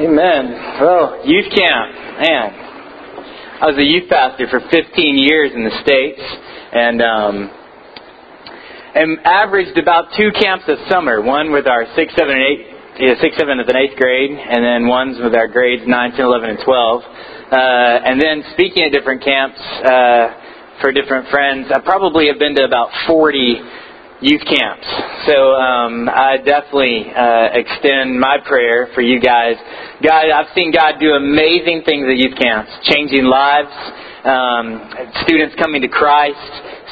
Amen. Well, youth camp, man. I was a youth pastor for 15 years in the states, and um, and averaged about two camps a summer. One with our six, seven, and eight, yeah, six, seventh, and eighth grade, and then ones with our grades nine, ten, eleven, and twelve. Uh, and then speaking at different camps uh, for different friends, I probably have been to about 40 youth camps. So um, I definitely uh, extend my prayer for you guys. God, I've seen God do amazing things at youth camps, changing lives, um, students coming to Christ,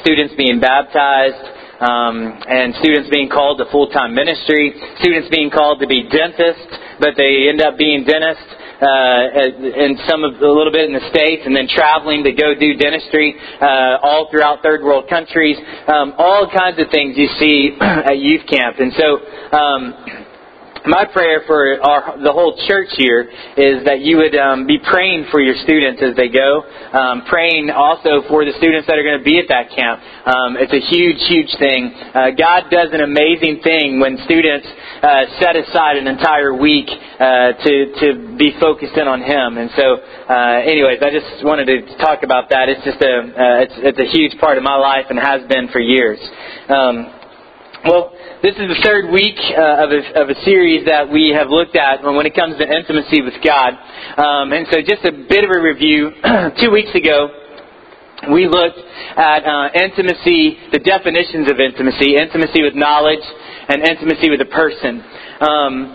students being baptized. Um, and students being called to full-time ministry, students being called to be dentists, but they end up being dentists uh, in some of a little bit in the states, and then traveling to go do dentistry uh, all throughout third world countries. Um, all kinds of things you see at youth camp, and so. Um, my prayer for our, the whole church here is that you would um, be praying for your students as they go, um, praying also for the students that are going to be at that camp. Um, it's a huge, huge thing. Uh, God does an amazing thing when students uh, set aside an entire week uh, to to be focused in on Him. And so, uh, anyways, I just wanted to talk about that. It's just a uh, it's it's a huge part of my life and has been for years. Um, well, this is the third week uh, of, a, of a series that we have looked at when it comes to intimacy with God. Um, and so, just a bit of a review. Two weeks ago, we looked at uh, intimacy, the definitions of intimacy, intimacy with knowledge, and intimacy with a person. Um,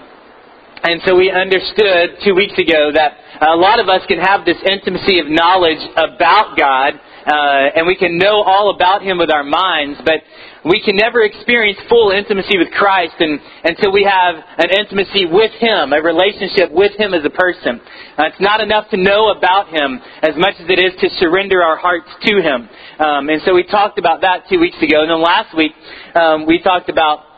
and so we understood two weeks ago that a lot of us can have this intimacy of knowledge about God, uh, and we can know all about Him with our minds, but we can never experience full intimacy with Christ and, until we have an intimacy with Him, a relationship with Him as a person. Uh, it's not enough to know about Him as much as it is to surrender our hearts to Him. Um, and so we talked about that two weeks ago. And then last week, um, we talked about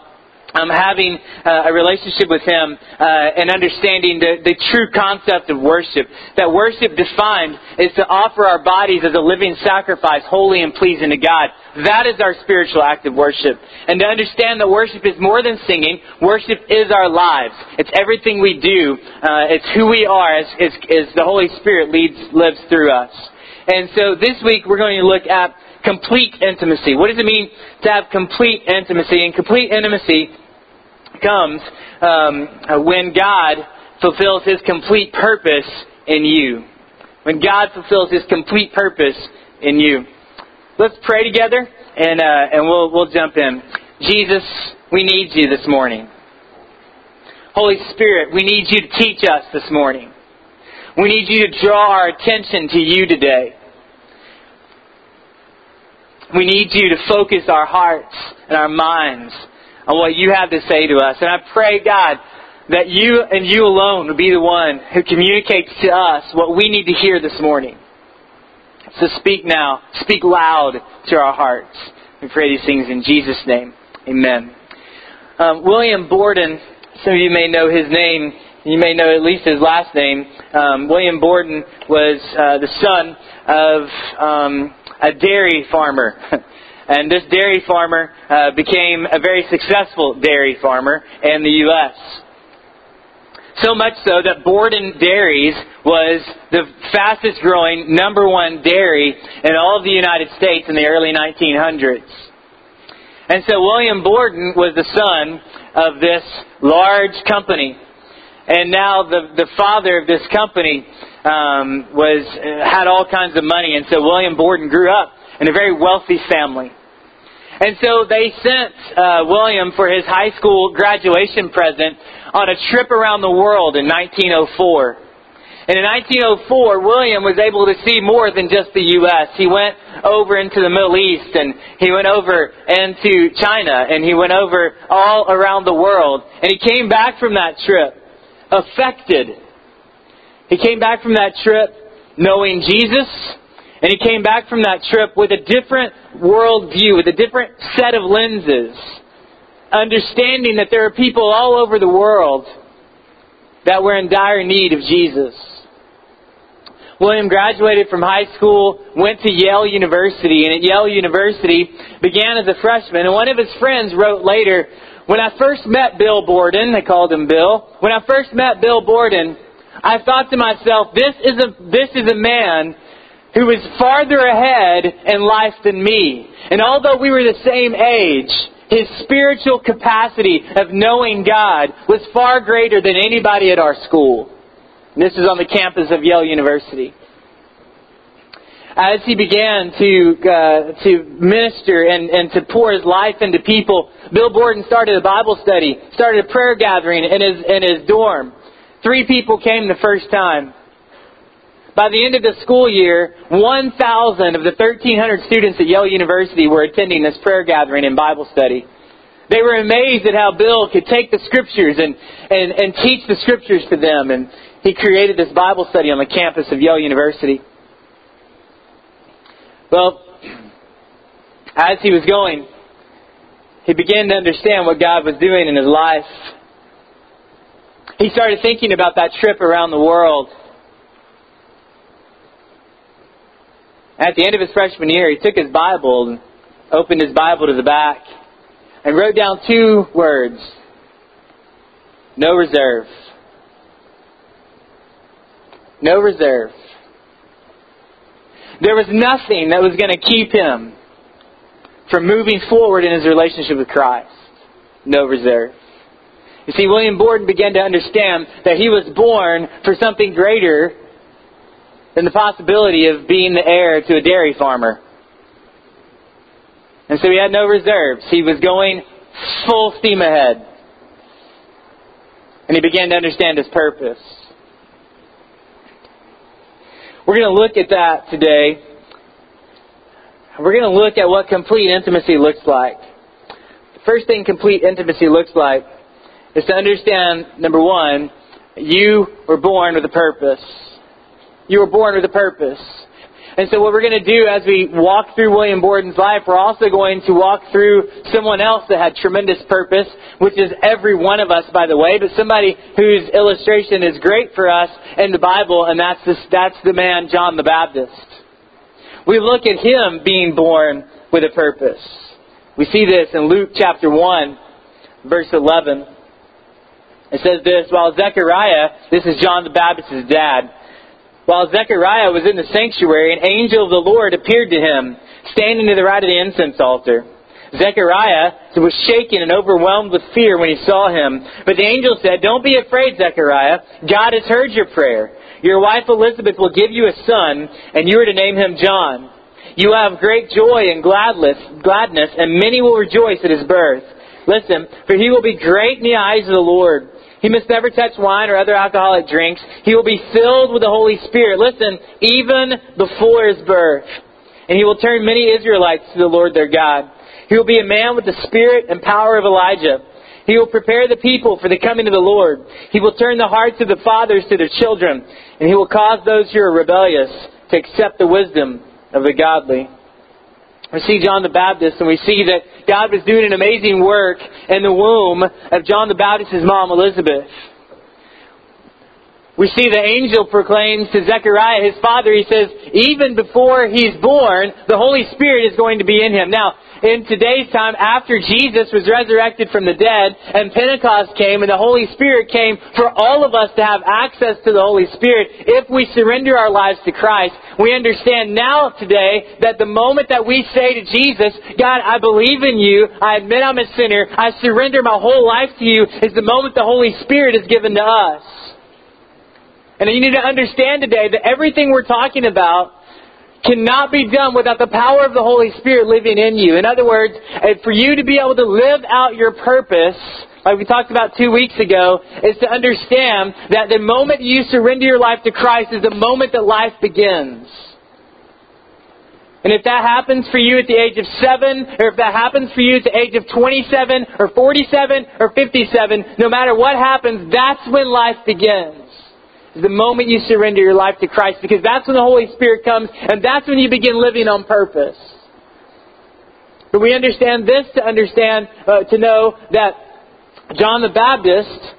um, having uh, a relationship with Him uh, and understanding the, the true concept of worship. That worship defined is to offer our bodies as a living sacrifice, holy and pleasing to God. That is our spiritual act of worship. And to understand that worship is more than singing, worship is our lives. It's everything we do. Uh, it's who we are as, as, as the Holy Spirit leads, lives through us. And so this week we're going to look at complete intimacy. What does it mean to have complete intimacy? And complete intimacy comes um, when God fulfills His complete purpose in you. When God fulfills His complete purpose in you. Let's pray together, and uh, and we'll we'll jump in. Jesus, we need you this morning. Holy Spirit, we need you to teach us this morning. We need you to draw our attention to you today. We need you to focus our hearts and our minds on what you have to say to us. And I pray, God, that you and you alone will be the one who communicates to us what we need to hear this morning. So speak now. Speak loud to our hearts. We pray these things in Jesus' name. Amen. Um, William Borden, some of you may know his name. You may know at least his last name. Um, William Borden was uh, the son of um, a dairy farmer. And this dairy farmer uh, became a very successful dairy farmer in the U.S. So much so that Borden Dairies was the fastest growing number one dairy in all of the United States in the early 1900s. And so William Borden was the son of this large company. And now the, the father of this company um, was had all kinds of money. And so William Borden grew up in a very wealthy family. And so they sent uh, William for his high school graduation present on a trip around the world in 1904. And in 1904, William was able to see more than just the U.S. He went over into the Middle East and he went over into China and he went over all around the world. And he came back from that trip affected. He came back from that trip knowing Jesus and he came back from that trip with a different worldview, with a different set of lenses, understanding that there are people all over the world that were in dire need of Jesus. William graduated from high school, went to Yale University, and at Yale University began as a freshman. And one of his friends wrote later, when I first met Bill Borden, they called him Bill, when I first met Bill Borden, I thought to myself, this is a, this is a man who is farther ahead in life than me. And although we were the same age, his spiritual capacity of knowing God was far greater than anybody at our school. And this is on the campus of Yale University. As he began to uh, to minister and, and to pour his life into people, Bill Borden started a Bible study, started a prayer gathering in his in his dorm. Three people came the first time. By the end of the school year, 1,000 of the 1,300 students at Yale University were attending this prayer gathering and Bible study. They were amazed at how Bill could take the scriptures and, and, and teach the scriptures to them. And he created this Bible study on the campus of Yale University. Well, as he was going, he began to understand what God was doing in his life. He started thinking about that trip around the world At the end of his freshman year, he took his Bible and opened his Bible to the back and wrote down two words no reserve. No reserve. There was nothing that was going to keep him from moving forward in his relationship with Christ. No reserve. You see, William Borden began to understand that he was born for something greater than the possibility of being the heir to a dairy farmer. And so he had no reserves. He was going full steam ahead. And he began to understand his purpose. We're going to look at that today. We're going to look at what complete intimacy looks like. The first thing complete intimacy looks like is to understand, number one, you were born with a purpose. You were born with a purpose. And so what we're going to do as we walk through William Borden's life, we're also going to walk through someone else that had tremendous purpose, which is every one of us, by the way, but somebody whose illustration is great for us in the Bible, and that's, this, that's the man John the Baptist. We look at him being born with a purpose. We see this in Luke chapter 1, verse 11. It says this, while Zechariah, this is John the Baptist's dad, while Zechariah was in the sanctuary, an angel of the Lord appeared to him, standing to the right of the incense altar. Zechariah was shaken and overwhelmed with fear when he saw him. But the angel said, Don't be afraid, Zechariah. God has heard your prayer. Your wife Elizabeth will give you a son, and you are to name him John. You will have great joy and gladness, gladness, and many will rejoice at his birth. Listen, for he will be great in the eyes of the Lord. He must never touch wine or other alcoholic drinks. He will be filled with the Holy Spirit. Listen, even before his birth. And he will turn many Israelites to the Lord their God. He will be a man with the spirit and power of Elijah. He will prepare the people for the coming of the Lord. He will turn the hearts of the fathers to their children, and he will cause those who are rebellious to accept the wisdom of the godly. We see John the Baptist and we see that God was doing an amazing work in the womb of John the Baptist's mom, Elizabeth. We see the angel proclaims to Zechariah, his father, he says, even before he's born, the Holy Spirit is going to be in him. Now, in today's time, after Jesus was resurrected from the dead and Pentecost came and the Holy Spirit came for all of us to have access to the Holy Spirit, if we surrender our lives to Christ, we understand now today that the moment that we say to Jesus, God, I believe in you, I admit I'm a sinner, I surrender my whole life to you, is the moment the Holy Spirit is given to us. And you need to understand today that everything we're talking about cannot be done without the power of the Holy Spirit living in you. In other words, for you to be able to live out your purpose, like we talked about two weeks ago, is to understand that the moment you surrender your life to Christ is the moment that life begins. And if that happens for you at the age of 7, or if that happens for you at the age of 27, or 47, or 57, no matter what happens, that's when life begins the moment you surrender your life to Christ because that's when the Holy Spirit comes and that's when you begin living on purpose. But we understand this to understand, uh, to know that John the Baptist,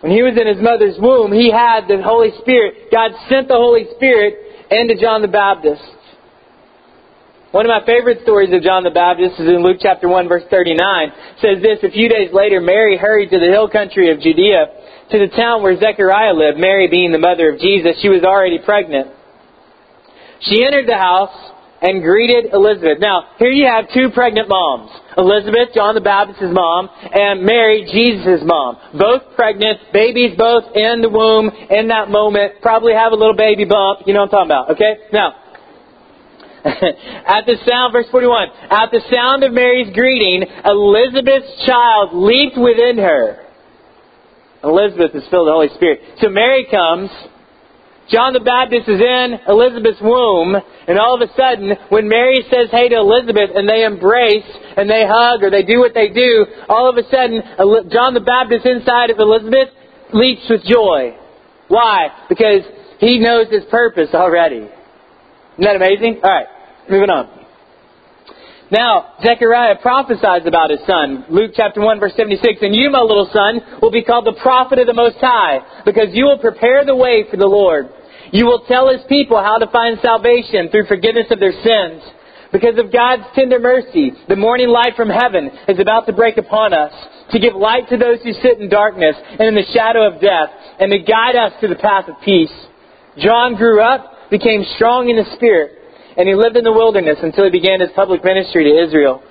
when he was in his mother's womb, he had the Holy Spirit. God sent the Holy Spirit into John the Baptist. One of my favorite stories of John the Baptist is in Luke chapter 1 verse 39. It says this, a few days later, Mary hurried to the hill country of Judea, to the town where Zechariah lived, Mary being the mother of Jesus. She was already pregnant. She entered the house and greeted Elizabeth. Now, here you have two pregnant moms. Elizabeth, John the Baptist's mom, and Mary, Jesus' mom. Both pregnant, babies both in the womb in that moment, probably have a little baby bump. You know what I'm talking about, okay? Now, at the sound, verse 41, at the sound of Mary's greeting, Elizabeth's child leaped within her. Elizabeth is filled with the Holy Spirit. So Mary comes, John the Baptist is in Elizabeth's womb, and all of a sudden, when Mary says hey to Elizabeth and they embrace and they hug or they do what they do, all of a sudden, John the Baptist inside of Elizabeth leaps with joy. Why? Because he knows his purpose already. Isn't that amazing? Alright, moving on. Now, Zechariah prophesies about his son. Luke chapter 1 verse 76, And you, my little son, will be called the prophet of the Most High, because you will prepare the way for the Lord. You will tell his people how to find salvation through forgiveness of their sins. Because of God's tender mercy, the morning light from heaven is about to break upon us, to give light to those who sit in darkness and in the shadow of death, and to guide us to the path of peace. John grew up, became strong in the Spirit, and he lived in the wilderness until he began his public ministry to Israel.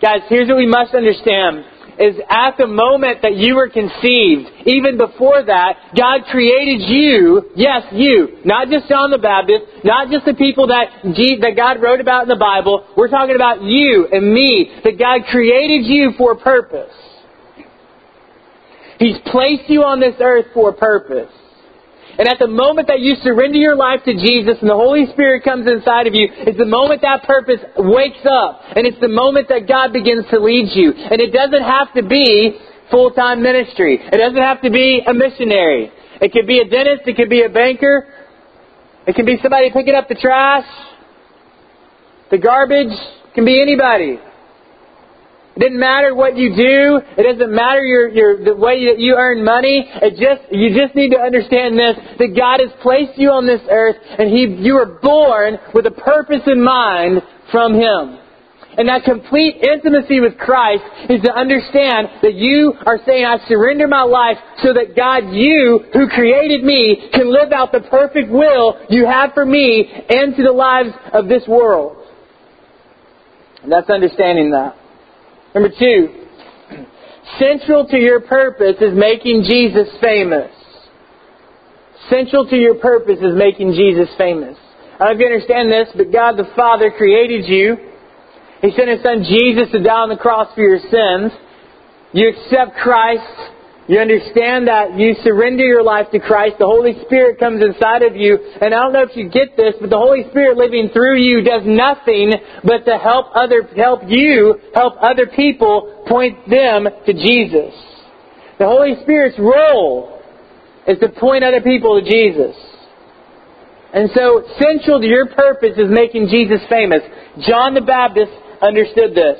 Guys, here's what we must understand is at the moment that you were conceived, even before that, God created you, yes, you, not just John the Baptist, not just the people that, that God wrote about in the Bible. We're talking about you and me, that God created you for a purpose. He's placed you on this earth for a purpose. And at the moment that you surrender your life to Jesus and the Holy Spirit comes inside of you, it's the moment that purpose wakes up. And it's the moment that God begins to lead you. And it doesn't have to be full-time ministry. It doesn't have to be a missionary. It could be a dentist. It could be a banker. It can be somebody picking up the trash. The garbage. It can be anybody. It doesn't matter what you do. It doesn't matter your, your, the way that you earn money. It just, you just need to understand this, that God has placed you on this earth and He, you were born with a purpose in mind from Him. And that complete intimacy with Christ is to understand that you are saying, I surrender my life so that God, you who created me, can live out the perfect will you have for me and to the lives of this world. And that's understanding that. Number two, central to your purpose is making Jesus famous. Central to your purpose is making Jesus famous. I don't know if you understand this, but God the Father created you. He sent His Son Jesus to die on the cross for your sins. You accept Christ you understand that you surrender your life to Christ, the Holy Spirit comes inside of you, and I don't know if you get this, but the Holy Spirit living through you does nothing but to help other help you, help other people point them to Jesus. The Holy Spirit's role is to point other people to Jesus. And so central to your purpose is making Jesus famous. John the Baptist understood this.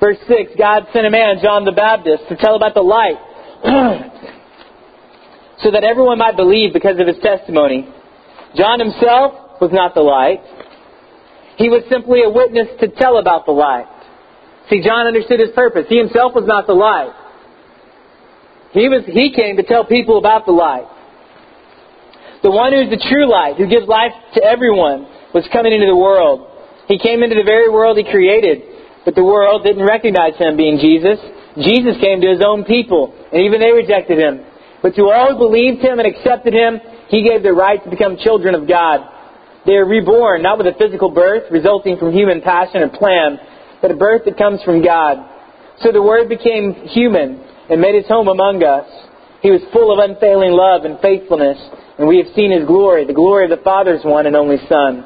Verse 6, God sent a man, John the Baptist, to tell about the light, so that everyone might believe because of his testimony. John himself was not the light. He was simply a witness to tell about the light. See, John understood his purpose. He himself was not the light. He, was, he came to tell people about the light. The one who's the true light, who gives life to everyone, was coming into the world. He came into the very world he created. But the world didn't recognize him being Jesus. Jesus came to his own people, and even they rejected him. But to all who believed him and accepted him, he gave the right to become children of God. They are reborn, not with a physical birth resulting from human passion and plan, but a birth that comes from God. So the Word became human and made his home among us. He was full of unfailing love and faithfulness, and we have seen his glory, the glory of the Father's one and only Son.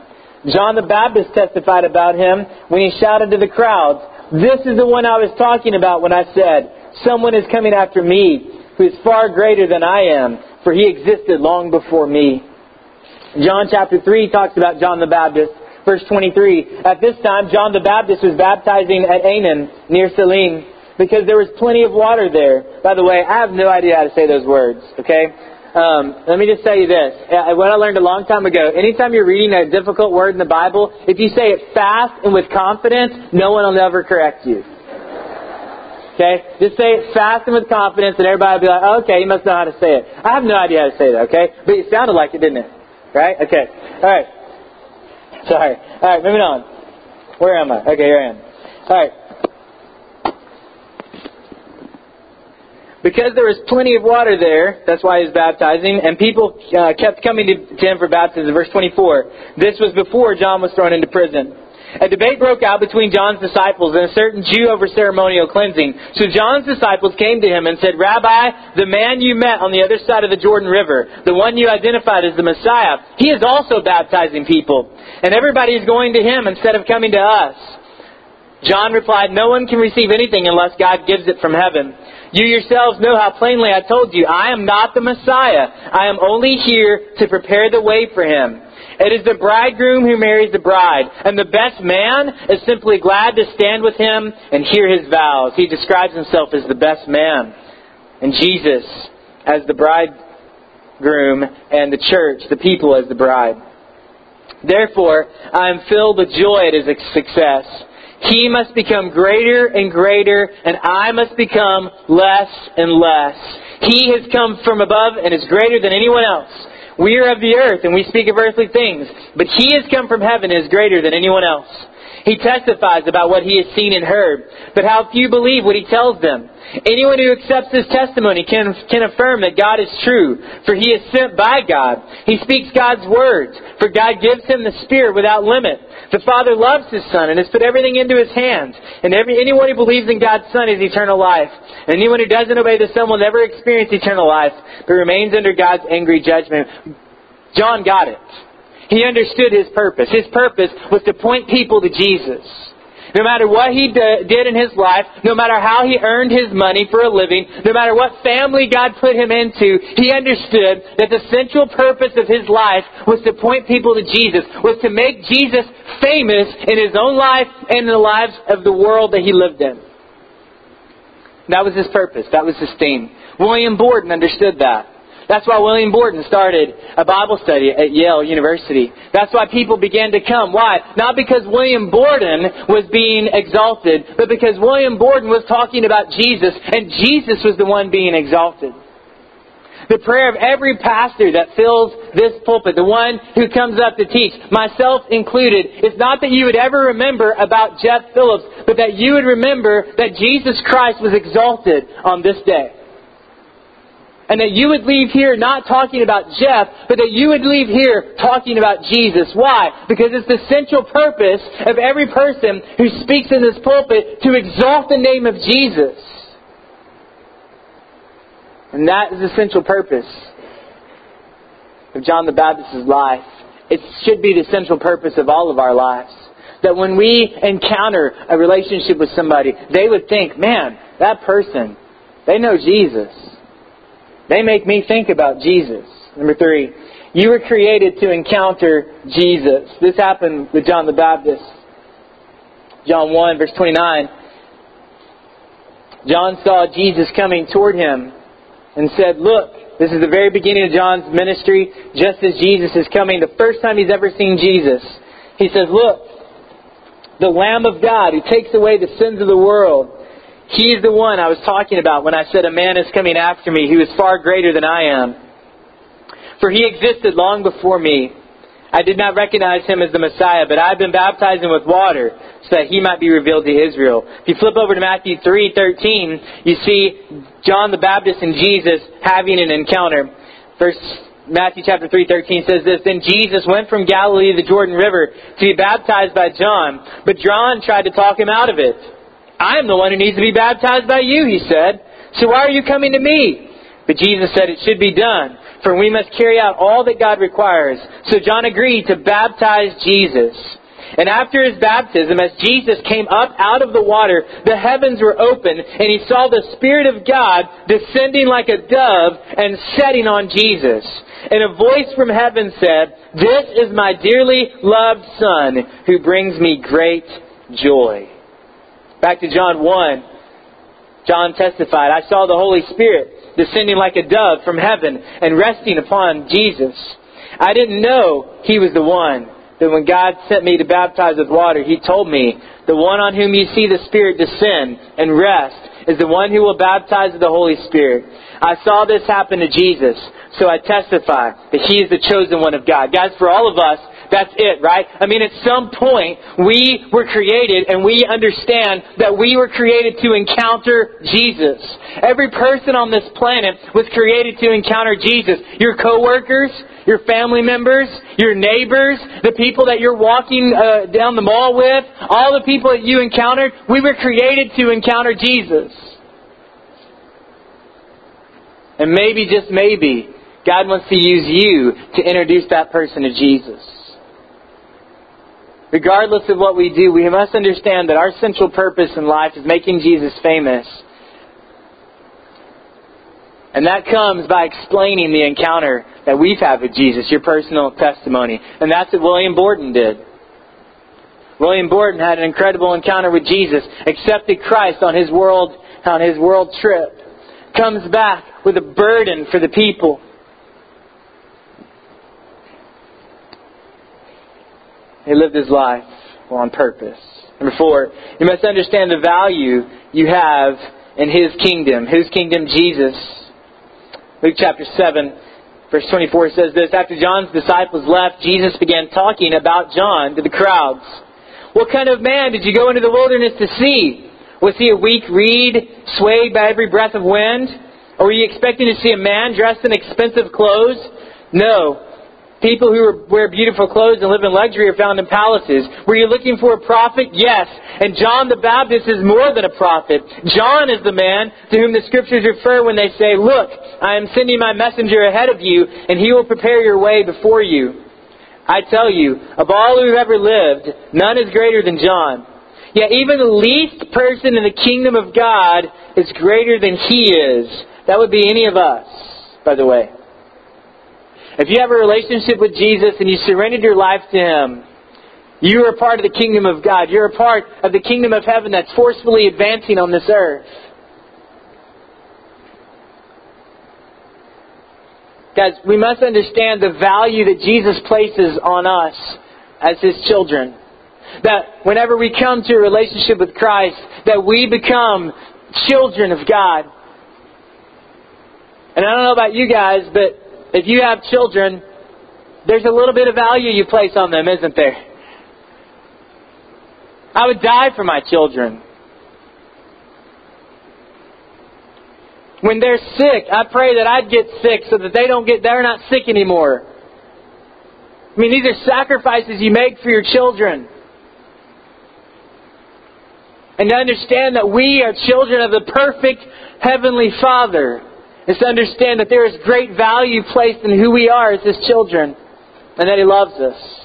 John the Baptist testified about him when he shouted to the crowds, This is the one I was talking about when I said, Someone is coming after me who is far greater than I am, for he existed long before me. John chapter 3 talks about John the Baptist. Verse 23, At this time, John the Baptist was baptizing at Aenon near Salim because there was plenty of water there. By the way, I have no idea how to say those words, okay? Um, let me just tell you this. Uh, What I learned a long time ago, anytime you're reading a difficult word in the Bible, if you say it fast and with confidence, no one will ever correct you. Okay? Just say it fast and with confidence, and everybody will be like, oh, okay, you must know how to say it. I have no idea how to say that, okay? But it sounded like it, didn't it? Right? Okay. All right. Sorry. All right, moving on. Where am I? Okay, here I am. All right. Because there was plenty of water there, that's why he was baptizing, and people uh, kept coming to, to him for baptism. Verse 24. This was before John was thrown into prison. A debate broke out between John's disciples and a certain Jew over ceremonial cleansing. So John's disciples came to him and said, Rabbi, the man you met on the other side of the Jordan River, the one you identified as the Messiah, he is also baptizing people. And everybody is going to him instead of coming to us. John replied, No one can receive anything unless God gives it from heaven. You yourselves know how plainly I told you, I am not the Messiah. I am only here to prepare the way for him. It is the bridegroom who marries the bride, and the best man is simply glad to stand with him and hear his vows. He describes himself as the best man, and Jesus as the bridegroom, and the church, the people, as the bride. Therefore, I am filled with joy at his success. He must become greater and greater, and I must become less and less. He has come from above and is greater than anyone else. We are of the earth, and we speak of earthly things, but he has come from heaven and is greater than anyone else. He testifies about what he has seen and heard, but how few believe what he tells them. Anyone who accepts his testimony can, can affirm that God is true, for he is sent by God. He speaks God's words, for God gives him the Spirit without limit. The Father loves his Son and has put everything into his hands, and every, anyone who believes in God's Son has eternal life. And anyone who doesn't obey the Son will never experience eternal life, but remains under God's angry judgment. John got it. He understood his purpose. His purpose was to point people to Jesus. No matter what he did in his life, no matter how he earned his money for a living, no matter what family God put him into, he understood that the central purpose of his life was to point people to Jesus, was to make Jesus famous in his own life and in the lives of the world that he lived in. That was his purpose. That was his theme. William Borden understood that. That's why William Borden started a Bible study at Yale University. That's why people began to come. Why? Not because William Borden was being exalted, but because William Borden was talking about Jesus, and Jesus was the one being exalted. The prayer of every pastor that fills this pulpit, the one who comes up to teach, myself included, is not that you would ever remember about Jeff Phillips, but that you would remember that Jesus Christ was exalted on this day. And that you would leave here not talking about Jeff, but that you would leave here talking about Jesus. Why? Because it's the central purpose of every person who speaks in this pulpit to exalt the name of Jesus. And that is the central purpose of John the Baptist's life. It should be the central purpose of all of our lives. That when we encounter a relationship with somebody, they would think, man, that person, they know Jesus. They make me think about Jesus. Number three, you were created to encounter Jesus. This happened with John the Baptist. John 1, verse 29. John saw Jesus coming toward him and said, Look, this is the very beginning of John's ministry, just as Jesus is coming, the first time he's ever seen Jesus. He says, Look, the Lamb of God who takes away the sins of the world. He is the one I was talking about when I said, A man is coming after me who is far greater than I am. For he existed long before me. I did not recognize him as the Messiah, but I've been baptizing with water so that he might be revealed to Israel. If you flip over to Matthew 3:13, you see John the Baptist and Jesus having an encounter. First Matthew chapter 3:13 says this, then Jesus went from Galilee to the Jordan River to be baptized by John, but John tried to talk him out of it. I am the one who needs to be baptized by you, he said. So why are you coming to me? But Jesus said it should be done, for we must carry out all that God requires. So John agreed to baptize Jesus. And after his baptism, as Jesus came up out of the water, the heavens were opened, and he saw the Spirit of God descending like a dove and setting on Jesus. And a voice from heaven said, This is my dearly loved Son, who brings me great joy. Back to John 1. John testified, I saw the Holy Spirit descending like a dove from heaven and resting upon Jesus. I didn't know he was the one. That when God sent me to baptize with water, he told me, the one on whom you see the Spirit descend and rest is the one who will baptize with the Holy Spirit. I saw this happen to Jesus, so I testify that he is the chosen one of God. Guys, for all of us, that's it, right? I mean, at some point, we were created and we understand that we were created to encounter Jesus. Every person on this planet was created to encounter Jesus. Your coworkers, your family members, your neighbors, the people that you're walking uh, down the mall with, all the people that you encountered, we were created to encounter Jesus. And maybe, just maybe, God wants to use you to introduce that person to Jesus. Regardless of what we do, we must understand that our central purpose in life is making Jesus famous. And that comes by explaining the encounter that we've had with Jesus, your personal testimony. And that's what William Borden did. William Borden had an incredible encounter with Jesus, accepted Christ on his world on his world trip, comes back with a burden for the people. He lived his life on purpose. Number four, you must understand the value you have in his kingdom. Whose kingdom? Jesus. Luke chapter 7, verse 24 says this After John's disciples left, Jesus began talking about John to the crowds. What kind of man did you go into the wilderness to see? Was he a weak reed, swayed by every breath of wind? Or were you expecting to see a man dressed in expensive clothes? No. People who wear beautiful clothes and live in luxury are found in palaces. Were you looking for a prophet? Yes. And John the Baptist is more than a prophet. John is the man to whom the scriptures refer when they say, Look, I am sending my messenger ahead of you, and he will prepare your way before you. I tell you, of all who have ever lived, none is greater than John. Yet even the least person in the kingdom of God is greater than he is. That would be any of us, by the way. If you have a relationship with Jesus and you surrendered your life to Him, you are a part of the kingdom of God. You're a part of the kingdom of heaven that's forcefully advancing on this earth. Guys, we must understand the value that Jesus places on us as His children. That whenever we come to a relationship with Christ, that we become children of God. And I don't know about you guys, but if you have children, there's a little bit of value you place on them, isn't there? I would die for my children. When they're sick, I pray that I'd get sick so that they don't get they're not sick anymore. I mean, these are sacrifices you make for your children. And to understand that we are children of the perfect Heavenly Father is to understand that there is great value placed in who we are as His children and that He loves us.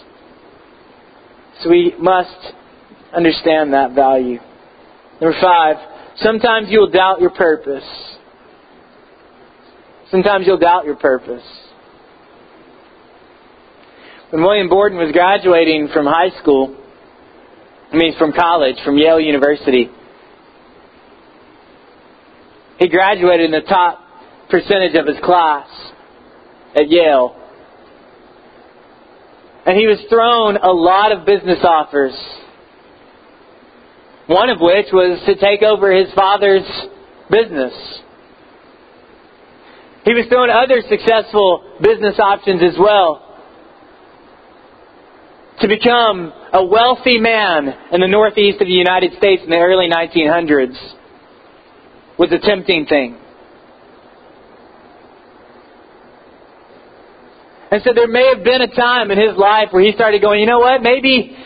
So we must understand that value. Number five, sometimes you'll doubt your purpose. Sometimes you'll doubt your purpose. When William Borden was graduating from high school, I mean from college, from Yale University, he graduated in the top percentage of his class at Yale. And he was thrown a lot of business offers. One of which was to take over his father's business. He was thrown other successful business options as well. To become a wealthy man in the northeast of the United States in the early 1900s was a tempting thing. And so there may have been a time in his life where he started going, you know what, maybe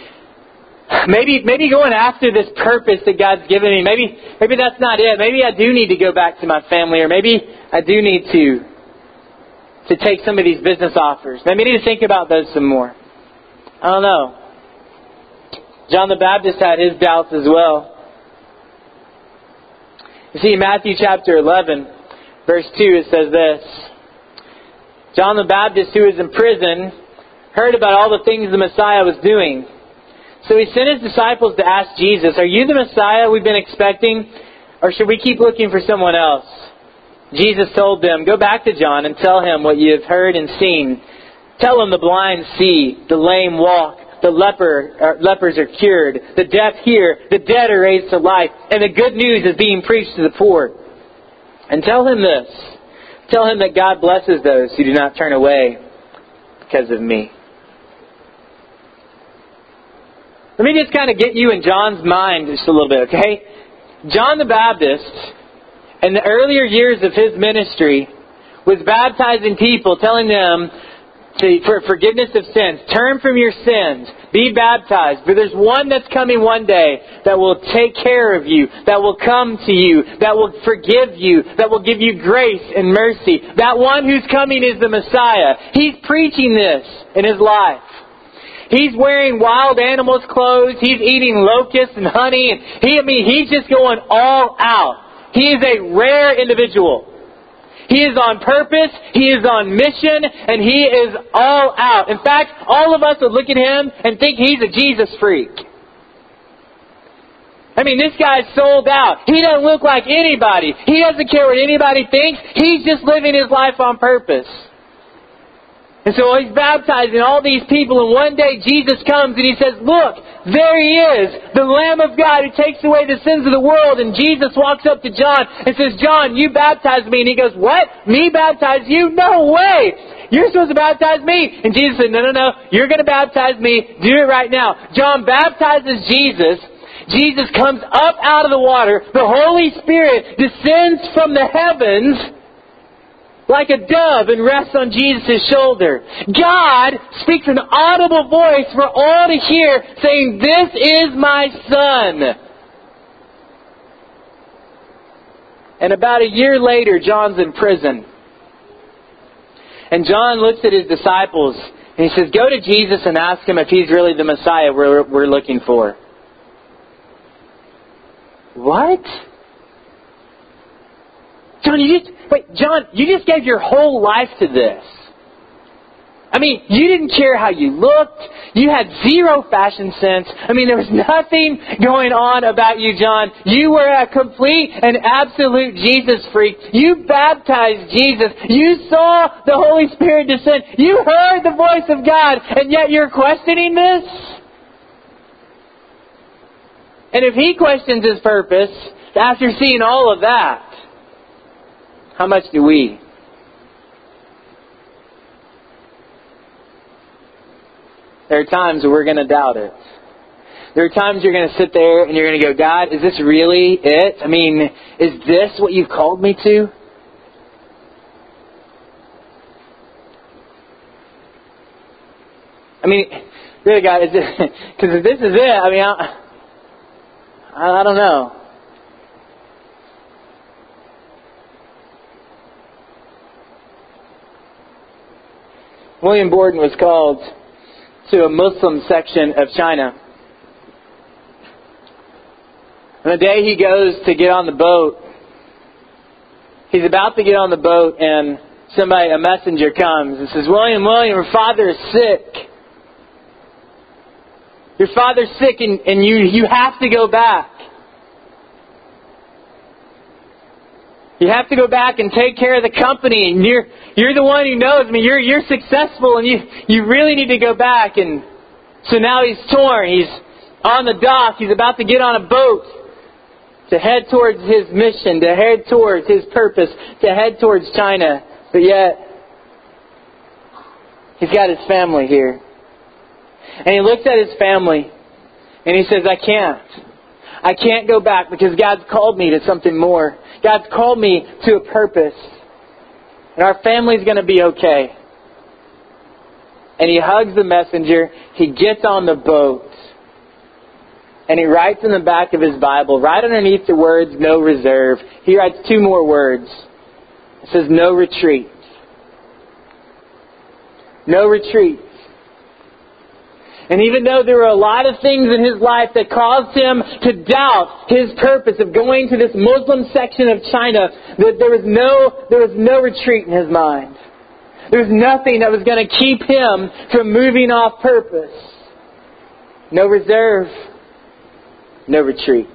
maybe maybe going after this purpose that God's given me, maybe maybe that's not it. Maybe I do need to go back to my family or maybe I do need to to take some of these business offers. Maybe I need to think about those some more. I don't know. John the Baptist had his doubts as well. You see, Matthew chapter 11, verse 2, it says this. John the Baptist, who was in prison, heard about all the things the Messiah was doing. So he sent his disciples to ask Jesus, Are you the Messiah we've been expecting? Or should we keep looking for someone else? Jesus told them, Go back to John and tell him what you have heard and seen. Tell him the blind see, the lame walk, the leper, uh, lepers are cured, the deaf hear, the dead are raised to life, and the good news is being preached to the poor. And tell him this. Tell him that God blesses those who do not turn away because of me. Let me just kind of get you in John's mind just a little bit, okay? John the Baptist, in the earlier years of his ministry, was baptizing people, telling them to, for forgiveness of sins. Turn from your sins. Be baptized. For there's one that's coming one day that will take care of you, that will come to you, that will forgive you, that will give you grace and mercy. That one who's coming is the Messiah. He's preaching this in his life. He's wearing wild animals' clothes. He's eating locusts and honey. And he, I mean, he's just going all out. He is a rare individual. He is on purpose, he is on mission, and he is all out. In fact, all of us would look at him and think he's a Jesus freak. I mean, this guy's sold out. He doesn't look like anybody. He doesn't care what anybody thinks. He's just living his life on purpose. And so he's baptizing all these people, and one day Jesus comes and he says, Look, there he is, the Lamb of God who takes away the sins of the world. And Jesus walks up to John and says, John, you baptize me. And he goes, What? Me baptize you? No way! You're supposed to baptize me. And Jesus said, No, no, no. You're going to baptize me. Do it right now. John baptizes Jesus. Jesus comes up out of the water. The Holy Spirit descends from the heavens like a dove and rests on Jesus' shoulder. God speaks an audible voice for all to hear, saying, This is my Son. And about a year later, John's in prison. And John looks at his disciples and he says, Go to Jesus and ask him if he's really the Messiah we're, we're looking for. What? John, you just, wait, John, you just gave your whole life to this. I mean, you didn't care how you looked. You had zero fashion sense. I mean, there was nothing going on about you, John. You were a complete and absolute Jesus freak. You baptized Jesus. You saw the Holy Spirit descend. You heard the voice of God, and yet you're questioning this? And if he questions his purpose after seeing all of that, how much do we? There are times we're going to doubt it. There are times you're going to sit there and you're going to go, God, is this really it? I mean, is this what you've called me to? I mean, really, God, is it? Because if this is it, I mean, I, I don't know. William Borden was called to a Muslim section of China. And the day he goes to get on the boat, he's about to get on the boat and somebody, a messenger comes and says, William, William, your father is sick. Your father's sick and, and you, you have to go back. You have to go back and take care of the company, and you're you're the one who knows. I mean, you're you're successful, and you you really need to go back. And so now he's torn. He's on the dock. He's about to get on a boat to head towards his mission, to head towards his purpose, to head towards China. But yet, he's got his family here, and he looks at his family, and he says, "I can't." I can't go back because God's called me to something more. God's called me to a purpose. And our family's going to be okay. And he hugs the messenger. He gets on the boat. And he writes in the back of his Bible, right underneath the words, no reserve, he writes two more words. It says, no retreat. No retreat. And even though there were a lot of things in his life that caused him to doubt his purpose of going to this Muslim section of China, that there was no, there was no retreat in his mind. There was nothing that was going to keep him from moving off purpose. No reserve, no retreat.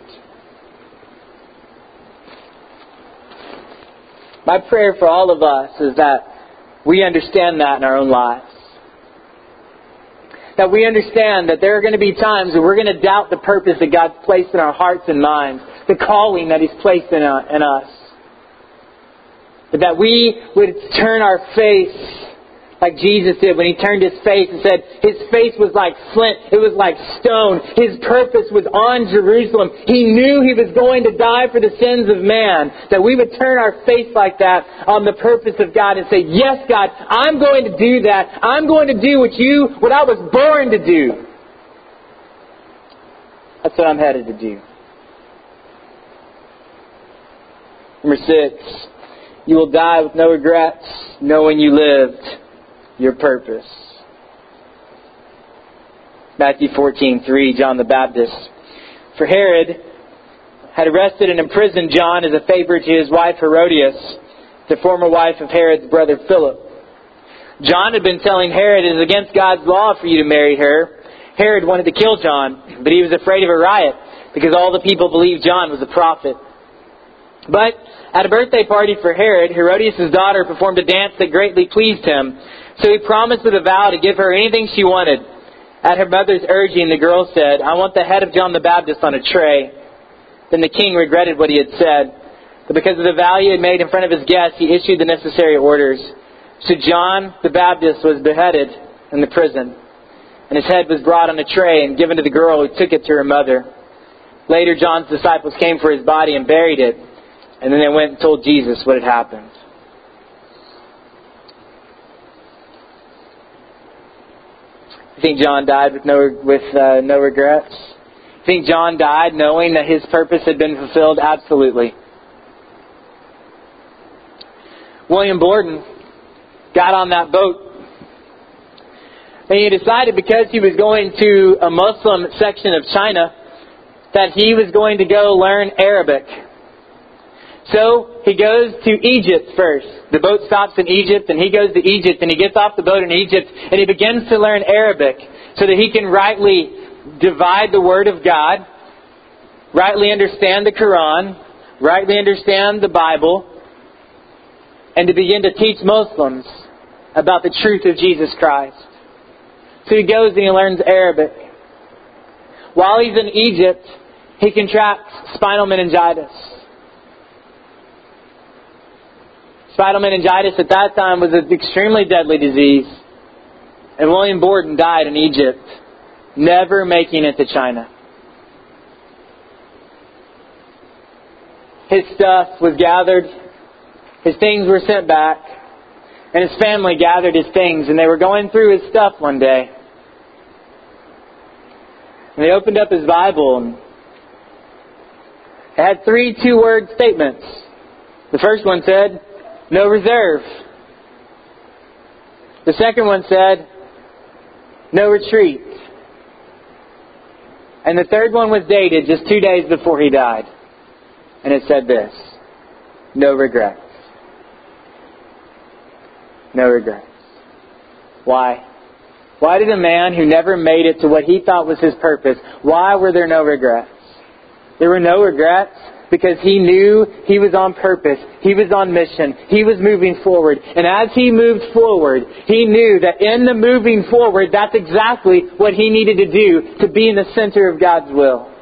My prayer for all of us is that we understand that in our own lives. That we understand that there are going to be times where we're going to doubt the purpose that God's placed in our hearts and minds, the calling that He's placed in, uh, in us. But that we would turn our face like Jesus did when he turned his face and said his face was like flint, it was like stone. His purpose was on Jerusalem. He knew he was going to die for the sins of man. That we would turn our face like that on the purpose of God and say, Yes, God, I'm going to do that. I'm going to do what you, what I was born to do. That's what I'm headed to do. Number six, you will die with no regrets, knowing you lived your purpose. Matthew 14:3 John the Baptist For Herod had arrested and imprisoned John as a favor to his wife Herodias, the former wife of Herod's brother Philip. John had been telling Herod it is against God's law for you to marry her. Herod wanted to kill John, but he was afraid of a riot because all the people believed John was a prophet. But at a birthday party for Herod, Herodias' daughter performed a dance that greatly pleased him. So he promised with a vow to give her anything she wanted. At her mother's urging, the girl said, I want the head of John the Baptist on a tray. Then the king regretted what he had said. But because of the vow he had made in front of his guests, he issued the necessary orders. So John the Baptist was beheaded in the prison. And his head was brought on a tray and given to the girl who took it to her mother. Later, John's disciples came for his body and buried it. And then they went and told Jesus what had happened. You think John died with no with uh, no regrets? You think John died knowing that his purpose had been fulfilled? Absolutely. William Borden got on that boat. And he decided because he was going to a Muslim section of China that he was going to go learn Arabic. So he goes to Egypt first. The boat stops in Egypt and he goes to Egypt and he gets off the boat in Egypt and he begins to learn Arabic so that he can rightly divide the Word of God, rightly understand the Quran, rightly understand the Bible, and to begin to teach Muslims about the truth of Jesus Christ. So he goes and he learns Arabic. While he's in Egypt, he contracts spinal meningitis. Spinal meningitis at that time was an extremely deadly disease. And William Borden died in Egypt, never making it to China. His stuff was gathered, his things were sent back, and his family gathered his things, and they were going through his stuff one day. And they opened up his Bible, and it had three two word statements. The first one said, no reserve. The second one said, no retreat. And the third one was dated just two days before he died. And it said this no regrets. No regrets. Why? Why did a man who never made it to what he thought was his purpose, why were there no regrets? There were no regrets because he knew he was on purpose. He was on mission. He was moving forward. And as he moved forward, he knew that in the moving forward, that's exactly what he needed to do to be in the center of God's will.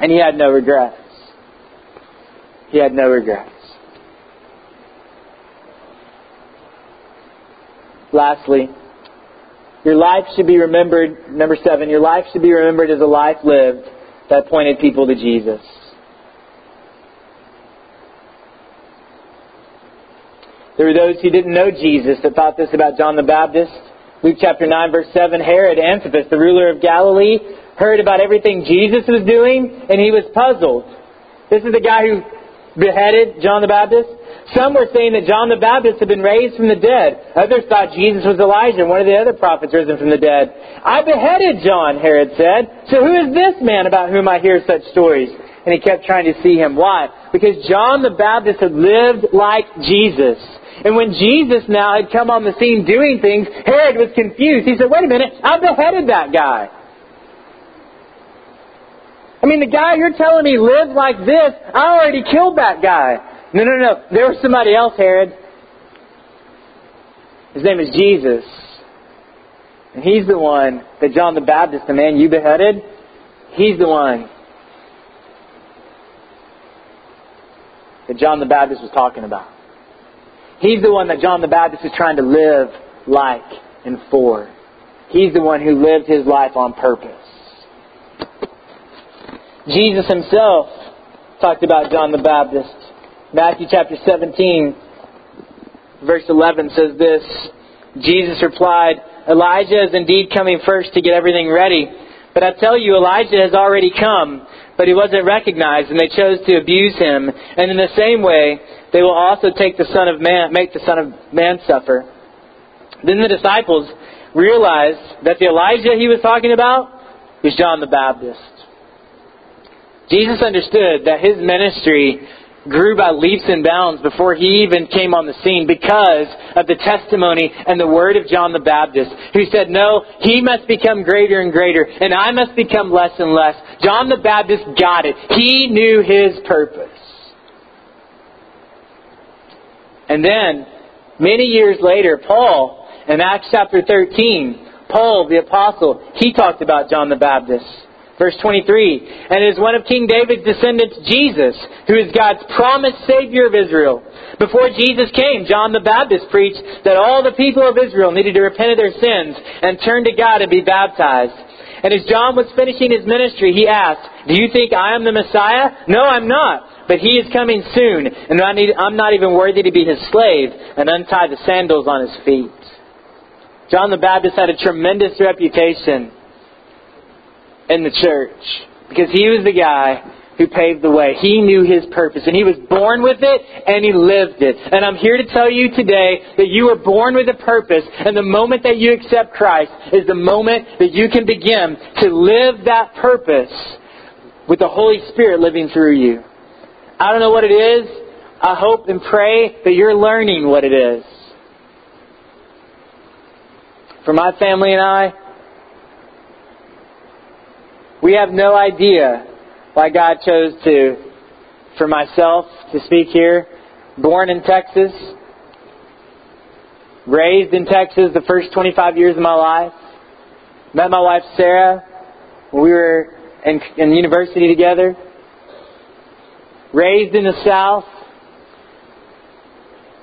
And he had no regrets. He had no regrets. Lastly, your life should be remembered, number seven, your life should be remembered as a life lived that pointed people to Jesus. There were those who didn't know Jesus that thought this about John the Baptist. Luke chapter 9 verse 7, Herod Antipas, the ruler of Galilee, heard about everything Jesus was doing and he was puzzled. This is the guy who beheaded John the Baptist. Some were saying that John the Baptist had been raised from the dead. Others thought Jesus was Elijah, one of the other prophets risen from the dead. I beheaded John, Herod said. So who is this man about whom I hear such stories? And he kept trying to see him. Why? Because John the Baptist had lived like Jesus. And when Jesus now had come on the scene doing things, Herod was confused. He said, wait a minute, I beheaded that guy. I mean, the guy you're telling me lived like this, I already killed that guy. No, no, no. There was somebody else, Herod. His name is Jesus. And he's the one that John the Baptist, the man you beheaded, he's the one that John the Baptist was talking about. He's the one that John the Baptist is trying to live like and for. He's the one who lived his life on purpose. Jesus himself talked about John the Baptist. Matthew chapter 17, verse 11 says this Jesus replied, Elijah is indeed coming first to get everything ready. But I tell you, Elijah has already come, but he wasn't recognized, and they chose to abuse him. And in the same way, they will also take the Son of Man, make the Son of Man suffer. Then the disciples realized that the Elijah he was talking about was John the Baptist. Jesus understood that his ministry grew by leaps and bounds before he even came on the scene because of the testimony and the word of John the Baptist, who said, No, he must become greater and greater, and I must become less and less. John the Baptist got it. He knew his purpose. And then, many years later, Paul, in Acts chapter 13, Paul the apostle, he talked about John the Baptist. Verse 23, and it is one of King David's descendants, Jesus, who is God's promised Savior of Israel. Before Jesus came, John the Baptist preached that all the people of Israel needed to repent of their sins and turn to God and be baptized. And as John was finishing his ministry, he asked, Do you think I am the Messiah? No, I'm not. But he is coming soon, and I'm not even worthy to be his slave and untie the sandals on his feet. John the Baptist had a tremendous reputation in the church because he was the guy who paved the way. He knew his purpose and he was born with it and he lived it. And I'm here to tell you today that you were born with a purpose and the moment that you accept Christ is the moment that you can begin to live that purpose with the Holy Spirit living through you. I don't know what it is. I hope and pray that you're learning what it is. For my family and I, we have no idea why God chose to, for myself to speak here. Born in Texas, raised in Texas the first 25 years of my life. Met my wife Sarah we were in, in university together. Raised in the South.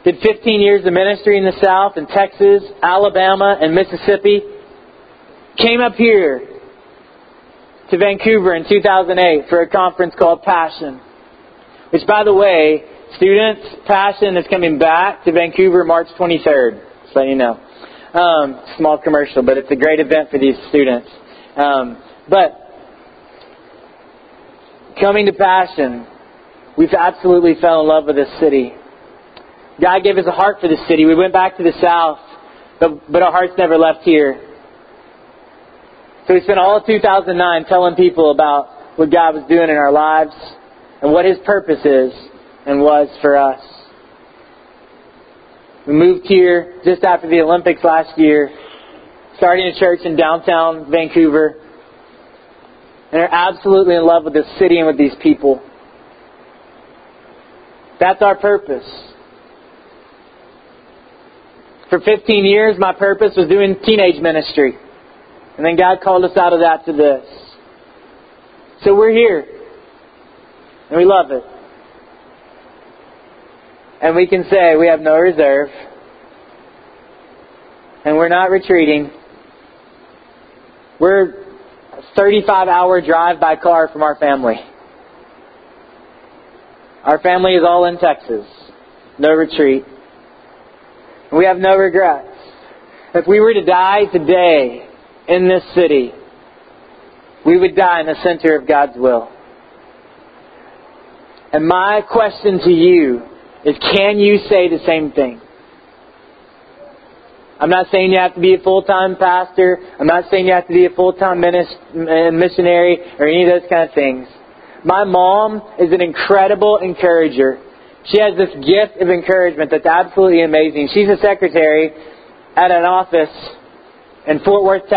Did 15 years of ministry in the South, in Texas, Alabama, and Mississippi. Came up here to Vancouver in 2008 for a conference called Passion. Which, by the way, students, Passion is coming back to Vancouver March 23rd. Just letting you know. Um, small commercial, but it's a great event for these students. Um, but coming to Passion, we've absolutely fell in love with this city. God gave us a heart for this city. We went back to the south, but, but our hearts never left here. So we spent all of 2009 telling people about what God was doing in our lives and what His purpose is and was for us. We moved here just after the Olympics last year, starting a church in downtown Vancouver, and are absolutely in love with this city and with these people. That's our purpose. For 15 years, my purpose was doing teenage ministry. And then God called us out of that to this. So we're here. And we love it. And we can say we have no reserve. And we're not retreating. We're a 35 hour drive by car from our family. Our family is all in Texas. No retreat. We have no regrets. If we were to die today, in this city, we would die in the center of God's will. And my question to you is can you say the same thing? I'm not saying you have to be a full time pastor. I'm not saying you have to be a full time missionary or any of those kind of things. My mom is an incredible encourager. She has this gift of encouragement that's absolutely amazing. She's a secretary at an office in Fort Worth, Texas.